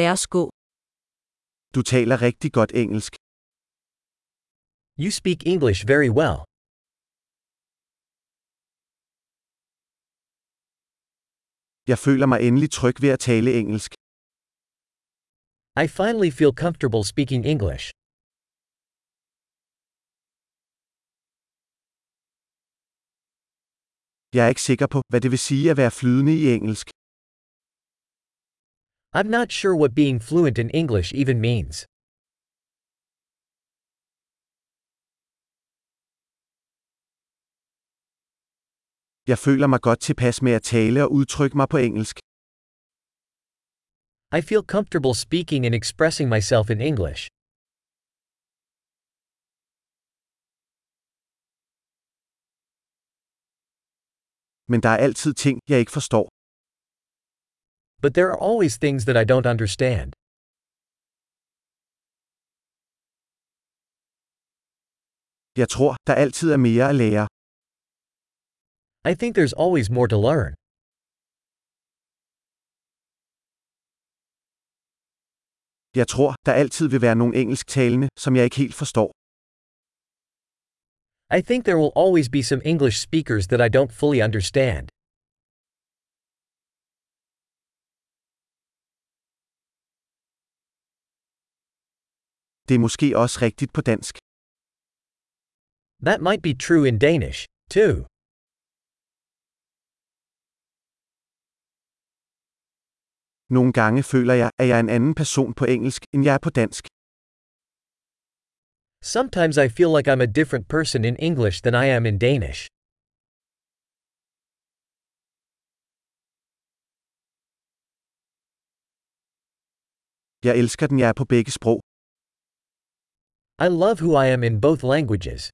Lad os gå. Du taler rigtig godt engelsk. You speak English very well. Jeg føler mig endelig tryg ved at tale engelsk. I finally feel comfortable speaking English. Jeg er ikke sikker på, hvad det vil sige at være flydende i engelsk. I'm not sure what being fluent in English even means. Jeg føler mig godt tilpas med at tale og udtrykke mig på engelsk. I feel comfortable speaking and expressing myself in English. Men der er altid ting, jeg ikke forstår. But there are always things that I don't understand. Jeg tror, der altid er mere at lære. I think there's always more to learn. Jeg tror, der altid vil være nogle engelsktalende, som jeg ikke helt forstår. I think there will always be some English speakers that I don't fully understand. Det er måske også rigtigt på dansk. That might be true in Danish, too. Nogle gange føler jeg, at jeg er en anden person på engelsk, end jeg er på dansk. Sometimes I feel like I'm a different person in English than I am in Danish. Jeg elsker den jeg er på begge sprog. I love who I am in both languages.